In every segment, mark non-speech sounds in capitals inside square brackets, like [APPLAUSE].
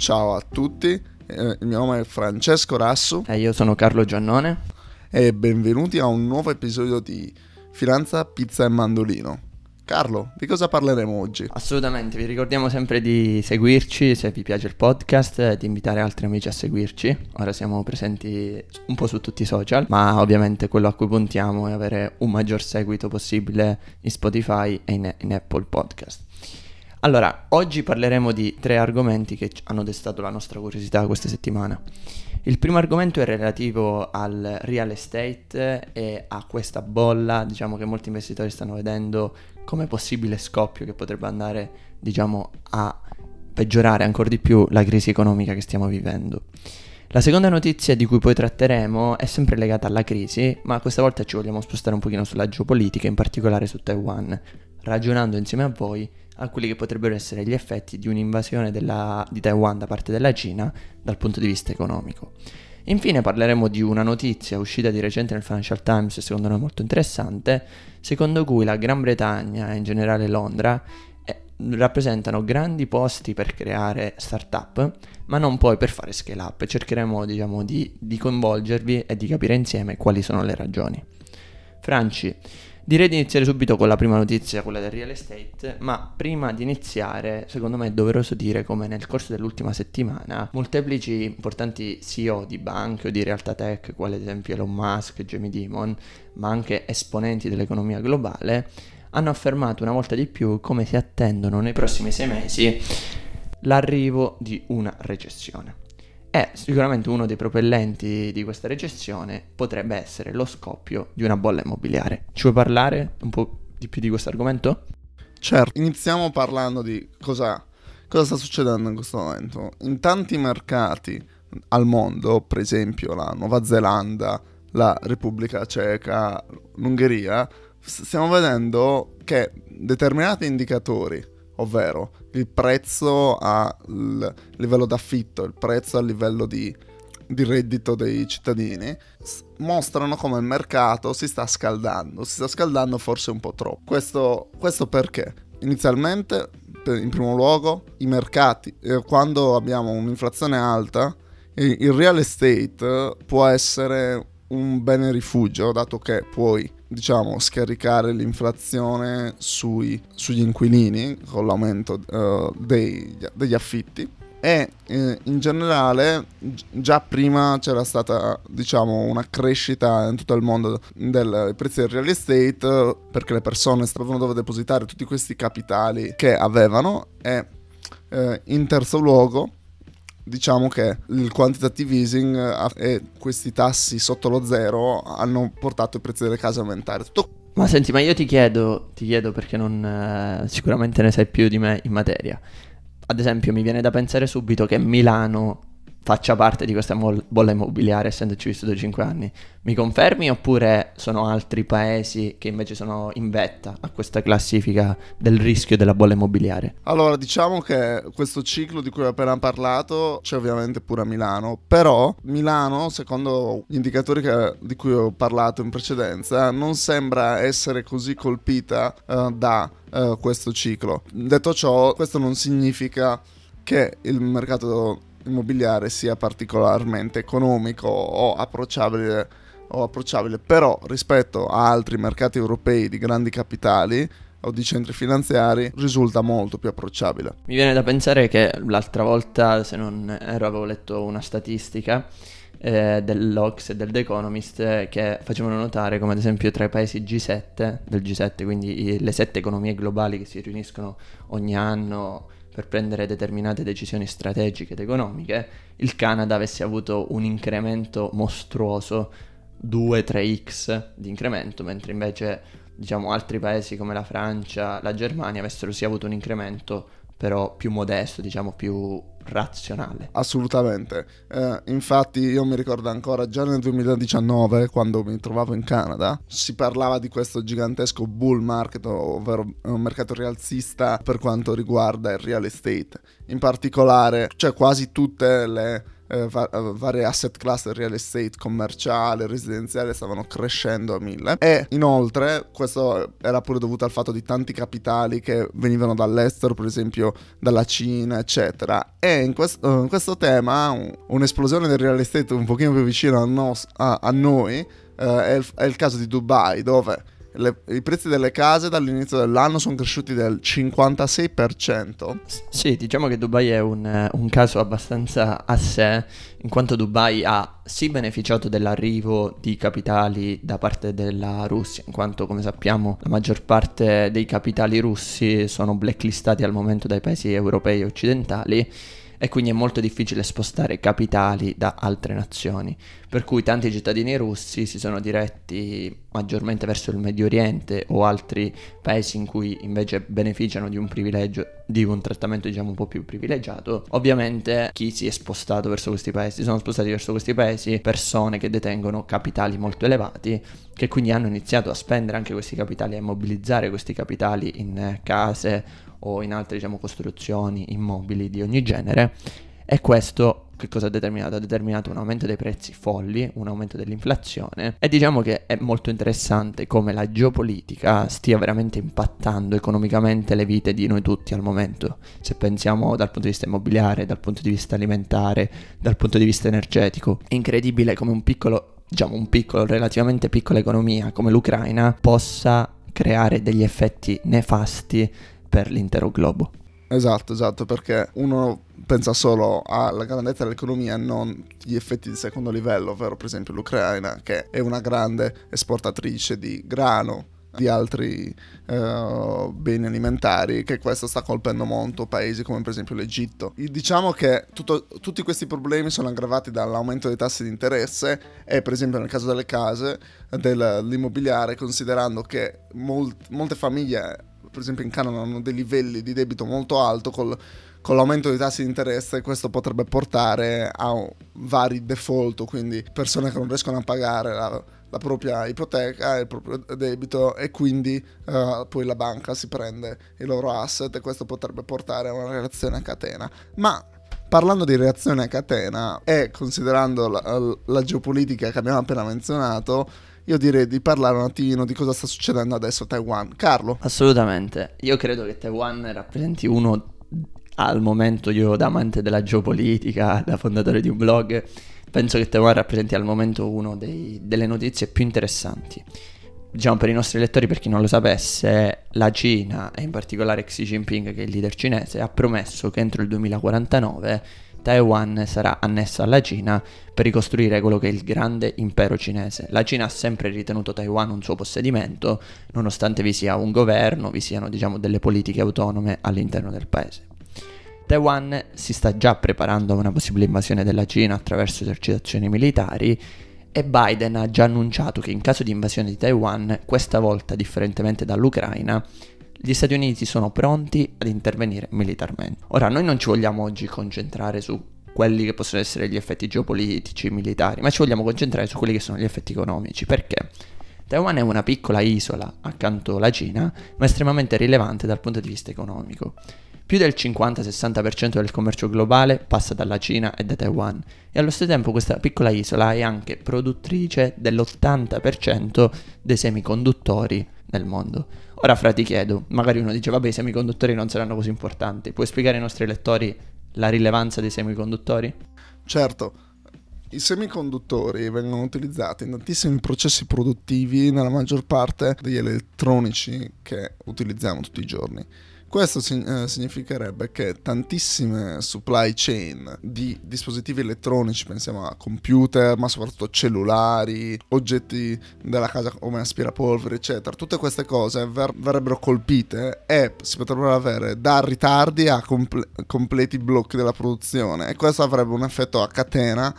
Ciao a tutti, eh, il mio nome è Francesco Rassu E io sono Carlo Giannone. e benvenuti a un nuovo episodio di Finanza, Pizza e Mandolino. Carlo, di cosa parleremo oggi? Assolutamente, vi ricordiamo sempre di seguirci se vi piace il podcast, e di invitare altri amici a seguirci. Ora siamo presenti un po' su tutti i social, ma ovviamente quello a cui puntiamo è avere un maggior seguito possibile in Spotify e in, in Apple Podcast. Allora, oggi parleremo di tre argomenti che hanno destato la nostra curiosità questa settimana. Il primo argomento è relativo al real estate e a questa bolla, diciamo che molti investitori stanno vedendo come possibile scoppio che potrebbe andare, diciamo, a peggiorare ancora di più la crisi economica che stiamo vivendo. La seconda notizia di cui poi tratteremo è sempre legata alla crisi, ma questa volta ci vogliamo spostare un pochino sulla geopolitica, in particolare su Taiwan, ragionando insieme a voi a quelli che potrebbero essere gli effetti di un'invasione della- di Taiwan da parte della Cina dal punto di vista economico. Infine parleremo di una notizia uscita di recente nel Financial Times, secondo noi molto interessante, secondo cui la Gran Bretagna e in generale Londra eh, rappresentano grandi posti per creare startup, ma non poi per fare scale up. Cercheremo diciamo, di, di coinvolgervi e di capire insieme quali sono le ragioni. Franci, direi di iniziare subito con la prima notizia, quella del real estate, ma prima di iniziare, secondo me è doveroso dire come nel corso dell'ultima settimana molteplici importanti CEO di banche o di realtà tech, quali ad esempio Elon Musk, Jamie Dimon, ma anche esponenti dell'economia globale, hanno affermato una volta di più come si attendono nei prossimi sei mesi l'arrivo di una recessione. E sicuramente uno dei propellenti di questa recessione potrebbe essere lo scoppio di una bolla immobiliare. Ci vuoi parlare un po' di più di questo argomento? Certo, iniziamo parlando di cosa, cosa sta succedendo in questo momento. In tanti mercati al mondo, per esempio la Nuova Zelanda, la Repubblica Ceca, l'Ungheria, stiamo vedendo che determinati indicatori, ovvero il prezzo a l- livello d'affitto, il prezzo a livello di, di reddito dei cittadini, mostrano come il mercato si sta scaldando, si sta scaldando forse un po' troppo. Questo, questo perché? Inizialmente, in primo luogo, i mercati, eh, quando abbiamo un'inflazione alta, il real estate può essere un bene rifugio, dato che puoi, diciamo, scaricare l'inflazione sui- sugli inquilini con l'aumento eh, dei- degli affitti. E eh, in generale gi- già prima c'era stata diciamo una crescita in tutto il mondo del prezzi del real estate perché le persone stavano dove depositare tutti questi capitali che avevano e eh, in terzo luogo diciamo che il quantitative easing eh, e questi tassi sotto lo zero hanno portato i prezzi delle case a aumentare. Tutto Ma senti, ma io ti chiedo, ti chiedo perché non eh, sicuramente ne sai più di me in materia. Ad esempio, mi viene da pensare subito che Milano faccia parte di questa mol- bolla immobiliare, essendoci vissuto 5 anni. Mi confermi oppure sono altri paesi che invece sono in vetta a questa classifica del rischio della bolla immobiliare? Allora, diciamo che questo ciclo di cui ho appena parlato c'è ovviamente pure a Milano, però Milano, secondo gli indicatori che- di cui ho parlato in precedenza, non sembra essere così colpita eh, da eh, questo ciclo. Detto ciò, questo non significa che il mercato immobiliare sia particolarmente economico o approcciabile o approcciabile, però rispetto a altri mercati europei di grandi capitali o di centri finanziari risulta molto più approcciabile. Mi viene da pensare che l'altra volta, se non ero, avevo letto una statistica eh, dell'Ox e del The Economist eh, che facevano notare come ad esempio tra i paesi G7, del G7, quindi i- le sette economie globali che si riuniscono ogni anno per prendere determinate decisioni strategiche ed economiche, il Canada avesse avuto un incremento mostruoso 2-3x di incremento, mentre invece diciamo altri paesi come la Francia, la Germania avessero sì avuto un incremento però più modesto, diciamo più razionale. Assolutamente. Eh, infatti io mi ricordo ancora già nel 2019, quando mi trovavo in Canada, si parlava di questo gigantesco bull market, ovvero un mercato rialzista per quanto riguarda il real estate. In particolare, cioè quasi tutte le eh, va- varie asset class real estate commerciale, residenziale stavano crescendo a mille e inoltre questo era pure dovuto al fatto di tanti capitali che venivano dall'estero, per esempio dalla Cina, eccetera. E in questo, in questo tema un'esplosione del real estate un pochino più vicino a, nos- a-, a noi eh, è, il, è il caso di Dubai dove le, i prezzi delle case dall'inizio dell'anno sono cresciuti del 56%. Sì, diciamo che Dubai è un, un, caso abbastanza a sé, in quanto Dubai ha sì beneficiato dell'arrivo di capitali da parte della Russia, in quanto come sappiamo la maggior parte dei capitali russi sono blacklistati al momento dai paesi europei e occidentali e quindi è molto difficile spostare capitali da altre nazioni, per cui tanti cittadini russi si sono diretti maggiormente verso il Medio Oriente o altri paesi in cui invece beneficiano di un privilegio, di un trattamento diciamo un po' più privilegiato. Ovviamente chi si è spostato verso questi paesi, sono spostati verso questi paesi persone che detengono capitali molto elevati, che quindi hanno iniziato a spendere anche questi capitali, a immobilizzare questi capitali in case o in altre diciamo, costruzioni immobili di ogni genere e questo che cosa ha determinato? Ha determinato un aumento dei prezzi folli, un aumento dell'inflazione e diciamo che è molto interessante come la geopolitica stia veramente impattando economicamente le vite di noi tutti al momento. Se pensiamo dal punto di vista immobiliare, dal punto di vista alimentare, dal punto di vista energetico, è incredibile come un piccolo, diciamo un piccolo, relativamente piccola economia come l'Ucraina possa creare degli effetti nefasti per l'intero globo. Esatto, esatto, perché uno pensa solo alla grandezza dell'economia, non gli effetti di secondo livello, ovvero per esempio l'Ucraina, che è una grande esportatrice di grano, di altri uh, beni alimentari, che questo sta colpendo molto paesi come per esempio l'Egitto. Diciamo che tutto, tutti questi problemi sono aggravati dall'aumento dei tassi di interesse e per esempio nel caso delle case, dell'immobiliare, considerando che molt, molte famiglie per esempio in Canada hanno dei livelli di debito molto alto col, con l'aumento dei tassi di interesse questo potrebbe portare a vari default, quindi persone che non riescono a pagare la, la propria ipoteca, il proprio debito e quindi uh, poi la banca si prende i loro asset e questo potrebbe portare a una reazione a catena. Ma parlando di reazione a catena e considerando la, la geopolitica che abbiamo appena menzionato, io direi di parlare un attimino di cosa sta succedendo adesso a Taiwan. Carlo? Assolutamente. Io credo che Taiwan rappresenti uno, al momento io da amante della geopolitica, da fondatore di un blog, penso che Taiwan rappresenti al momento dei, delle notizie più interessanti. Diciamo per i nostri lettori, per chi non lo sapesse, la Cina e in particolare Xi Jinping, che è il leader cinese, ha promesso che entro il 2049 Taiwan sarà annessa alla Cina per ricostruire quello che è il grande impero cinese. La Cina ha sempre ritenuto Taiwan un suo possedimento, nonostante vi sia un governo, vi siano diciamo delle politiche autonome all'interno del paese. Taiwan si sta già preparando a una possibile invasione della Cina attraverso esercitazioni militari e Biden ha già annunciato che in caso di invasione di Taiwan, questa volta differentemente dall'Ucraina, gli Stati Uniti sono pronti ad intervenire militarmente. Ora, noi non ci vogliamo oggi concentrare su quelli che possono essere gli effetti geopolitici, militari, ma ci vogliamo concentrare su quelli che sono gli effetti economici. Perché? Taiwan è una piccola isola accanto alla Cina, ma estremamente rilevante dal punto di vista economico. Più del 50-60% del commercio globale passa dalla Cina e da Taiwan e allo stesso tempo questa piccola isola è anche produttrice dell'80% dei semiconduttori nel mondo. Ora fra ti chiedo, magari uno dice vabbè i semiconduttori non saranno così importanti, puoi spiegare ai nostri lettori la rilevanza dei semiconduttori? Certo, i semiconduttori vengono utilizzati in tantissimi processi produttivi nella maggior parte degli elettronici che utilizziamo tutti i giorni. Questo eh, significherebbe che tantissime supply chain di dispositivi elettronici, pensiamo a computer, ma soprattutto cellulari, oggetti della casa come aspirapolvere, eccetera, tutte queste cose ver- verrebbero colpite e si potrebbero avere da ritardi a comple- completi blocchi della produzione. E questo avrebbe un effetto a catena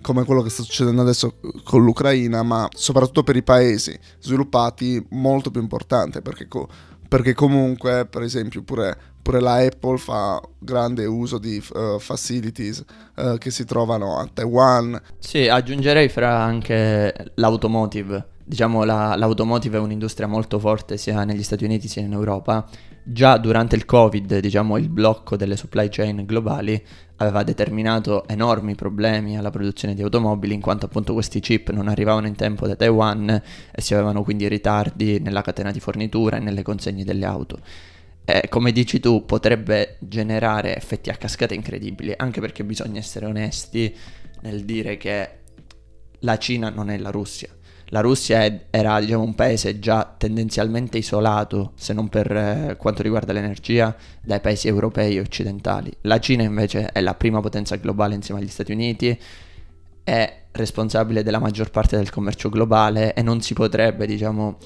come quello che sta succedendo adesso con l'Ucraina, ma soprattutto per i paesi sviluppati molto più importante perché co- perché comunque per esempio pure, pure la Apple fa grande uso di uh, facilities uh, che si trovano a Taiwan. Sì, aggiungerei fra anche l'automotive. Diciamo la, l'automotive è un'industria molto forte sia negli Stati Uniti sia in Europa, già durante il Covid, diciamo, il blocco delle supply chain globali aveva determinato enormi problemi alla produzione di automobili in quanto appunto questi chip non arrivavano in tempo da Taiwan e si avevano quindi ritardi nella catena di fornitura e nelle consegne delle auto. E come dici tu, potrebbe generare effetti a cascata incredibili, anche perché bisogna essere onesti nel dire che la Cina non è la Russia la Russia è, era diciamo, un paese già tendenzialmente isolato, se non per eh, quanto riguarda l'energia, dai paesi europei e occidentali. La Cina invece è la prima potenza globale insieme agli Stati Uniti, è responsabile della maggior parte del commercio globale e non si potrebbe, diciamo,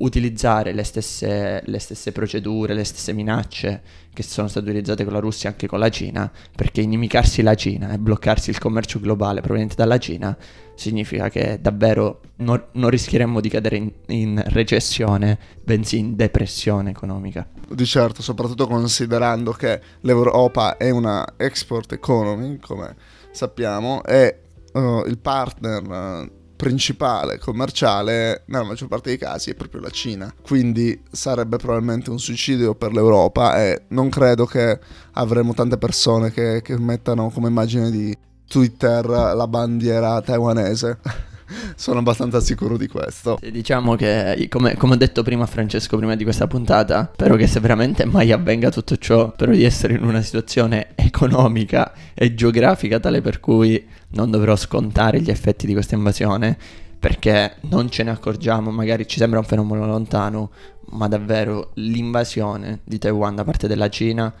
utilizzare le stesse, le stesse, procedure, le stesse minacce che sono state utilizzate con la Russia anche con la Cina, perché inimicarsi la Cina e bloccarsi il commercio globale proveniente dalla Cina significa che davvero non, non rischieremmo di cadere in, in, recessione, bensì in depressione economica. Di certo, soprattutto considerando che l'Europa è una export economy, come sappiamo, e uh, il partner... Uh, principale commerciale nella maggior parte dei casi è proprio la Cina. Quindi sarebbe probabilmente un suicidio per l'Europa e non credo che avremo tante persone che, che mettano come immagine di Twitter la bandiera taiwanese. [LAUGHS] Sono abbastanza sicuro di questo. Diciamo che, come, come, ho detto prima Francesco, prima di questa puntata, spero che se veramente mai avvenga tutto ciò, spero di essere in una situazione economica e geografica tale per cui non dovrò scontare gli effetti di questa invasione, perché non ce ne accorgiamo, magari ci sembra un fenomeno lontano, ma davvero l'invasione di Taiwan da parte della Cina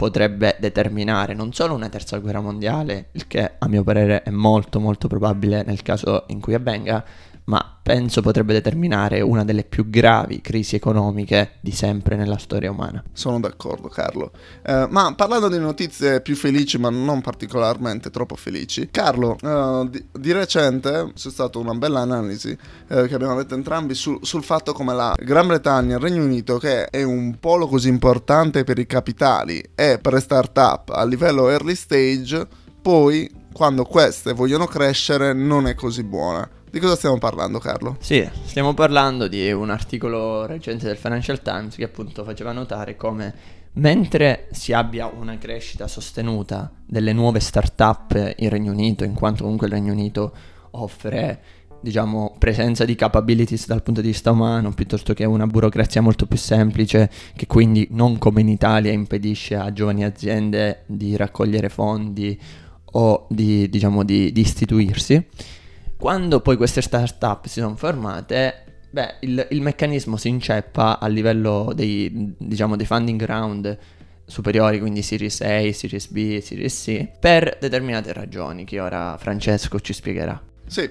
potrebbe determinare non solo una terza guerra mondiale, il che a mio parere è molto molto probabile nel caso in cui avvenga, ma penso potrebbe determinare una delle più gravi crisi economiche di sempre nella storia umana. Sono d'accordo Carlo. Eh, ma parlando di notizie più felici ma non particolarmente troppo felici, Carlo, eh, di, di, recente c'è stata una bella analisi eh, che abbiamo letto entrambi sul, sul fatto come la Gran Bretagna, il Regno Unito, che è un polo così importante per i capitali e per le start-up a livello early stage, poi quando queste vogliono crescere non è così buona. Di cosa stiamo parlando, Carlo? Sì, stiamo parlando di un articolo recente del Financial Times che appunto faceva notare come mentre si abbia una crescita sostenuta delle nuove start-up in Regno Unito, in quanto comunque il Regno Unito offre diciamo, presenza di capabilities dal punto di vista umano, piuttosto che una burocrazia molto più semplice, che quindi non come in Italia impedisce a giovani aziende di raccogliere fondi o di, diciamo, di, di istituirsi. Quando poi queste startup si sono formate, beh, il, il meccanismo si inceppa a livello dei, diciamo, dei funding round superiori, quindi Series A, Series B, Series C, per determinate ragioni che ora Francesco ci spiegherà. Sì,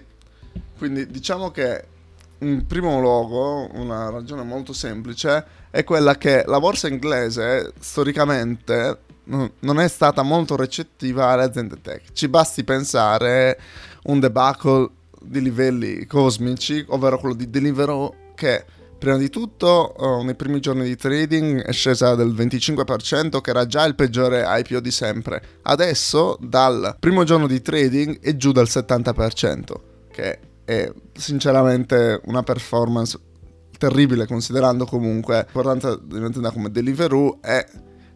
quindi diciamo che in primo luogo una ragione molto semplice è quella che la borsa inglese storicamente non è stata molto recettiva alle aziende tech. Ci basti pensare un debacle di livelli cosmici, ovvero quello di Deliveroo che prima di tutto uh, nei primi giorni di trading è scesa del 25% che era già il peggiore IPO di sempre. Adesso dal primo giorno di trading è giù del 70%, che è sinceramente una performance terribile considerando comunque l'importanza di un'azienda come Deliveroo e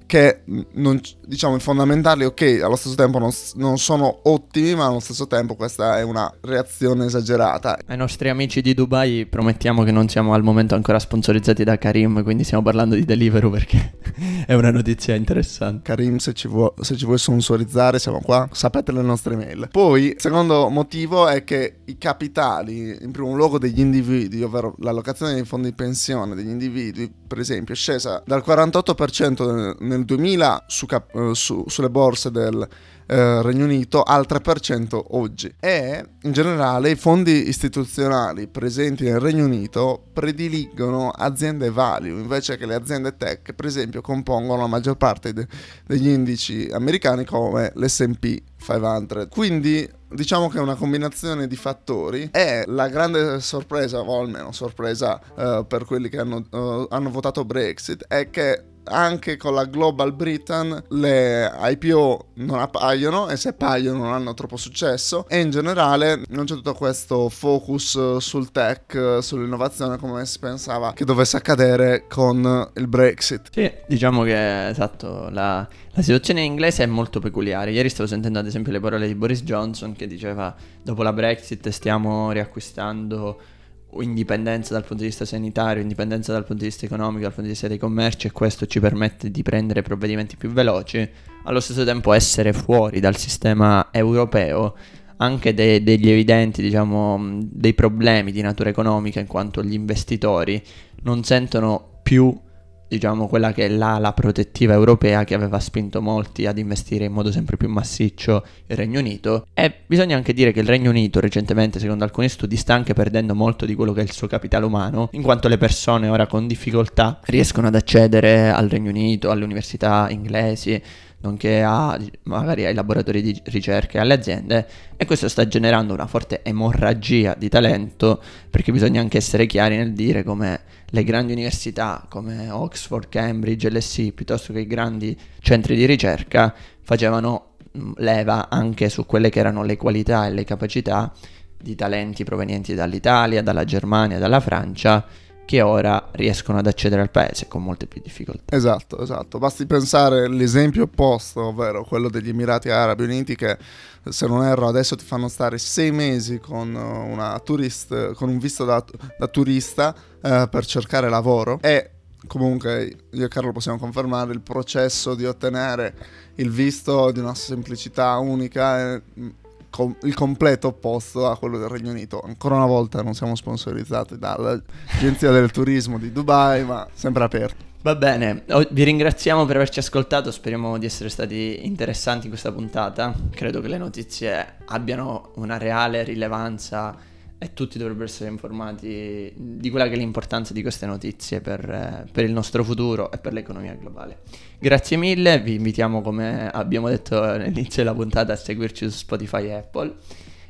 che non, diciamo i fondamentali ok allo stesso tempo non, non, sono ottimi ma allo stesso tempo questa è una reazione esagerata. Ai nostri amici di Dubai promettiamo che non siamo al momento ancora sponsorizzati da Karim quindi stiamo parlando di Deliveroo perché [LAUGHS] è una notizia interessante. Karim se ci, vuoi, se ci vuoi sponsorizzare siamo qua. Sapete le nostre mail. Poi secondo motivo è che i capitali in primo luogo degli individui ovvero l'allocazione dei fondi di pensione degli individui per esempio è scesa dal 48% nel nel 2000 su cap- eh, su, sulle borse del eh, Regno Unito al 3% oggi. E in generale i fondi istituzionali presenti nel Regno Unito prediligono aziende value invece che le aziende tech per esempio compongono la maggior parte de- degli indici americani come l'S&P 500 quindi diciamo che è una combinazione di fattori. E la grande sorpresa o almeno sorpresa uh, per quelli che hanno, uh, hanno votato Brexit è che anche con la Global Britain le IPO non appaiono e se appaiono non hanno troppo successo e in generale non c'è tutto questo focus sul tech, sull'innovazione come si pensava che dovesse accadere con il Brexit. Sì, diciamo che esatto, la, la situazione inglese è molto peculiare. Ieri stavo sentendo ad esempio le parole di Boris Johnson che diceva dopo la Brexit stiamo riacquistando indipendenza dal punto di vista sanitario, indipendenza dal punto di vista economico, dal punto di vista dei commerci e questo ci permette di prendere provvedimenti più veloci, allo stesso tempo essere fuori dal sistema europeo anche de- degli evidenti, diciamo, dei problemi di natura economica in quanto gli investitori non sentono più diciamo, quella che è l'ala protettiva europea che aveva spinto molti ad investire in modo sempre più massiccio il Regno Unito. E bisogna anche dire che il Regno Unito recentemente, secondo alcuni studi, sta anche perdendo molto di quello che è il suo capitale umano, in quanto le persone ora con difficoltà riescono ad accedere al Regno Unito, alle università inglesi, nonché a, magari ai laboratori di ricerca e alle aziende e questo sta generando una forte emorragia di talento perché bisogna anche essere chiari nel dire come le grandi università come Oxford, Cambridge, LSE piuttosto che i grandi centri di ricerca facevano mm, leva anche su quelle che erano le qualità e le capacità di talenti provenienti dall'Italia, dalla Germania, dalla Francia che ora riescono ad accedere al paese con molte più difficoltà. Esatto, esatto. Basti pensare all'esempio opposto, ovvero quello degli Emirati Arabi Uniti che se non erro adesso ti fanno stare sei mesi con, turist, con un visto da, da turista eh, per cercare lavoro e comunque io e Carlo possiamo confermare il processo di ottenere il visto di una semplicità unica com- il completo opposto a quello del Regno Unito. Ancora una volta non siamo sponsorizzati dall'Agenzia del Turismo di Dubai, ma sempre aperti. Va bene, vi ringraziamo per averci ascoltato, speriamo di essere stati interessanti in questa puntata. Credo che le notizie abbiano una reale rilevanza e tutti dovrebbero essere informati di quella che è l'importanza di queste notizie per, eh, per, il nostro futuro e per l'economia globale. Grazie mille, vi invitiamo come abbiamo detto all'inizio della puntata a seguirci su Spotify e Apple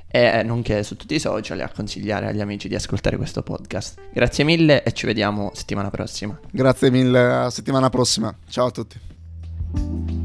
e nonché su tutti i social e a consigliare agli amici di ascoltare questo podcast. Grazie mille e ci vediamo settimana prossima. Grazie mille, a settimana prossima. Ciao a tutti.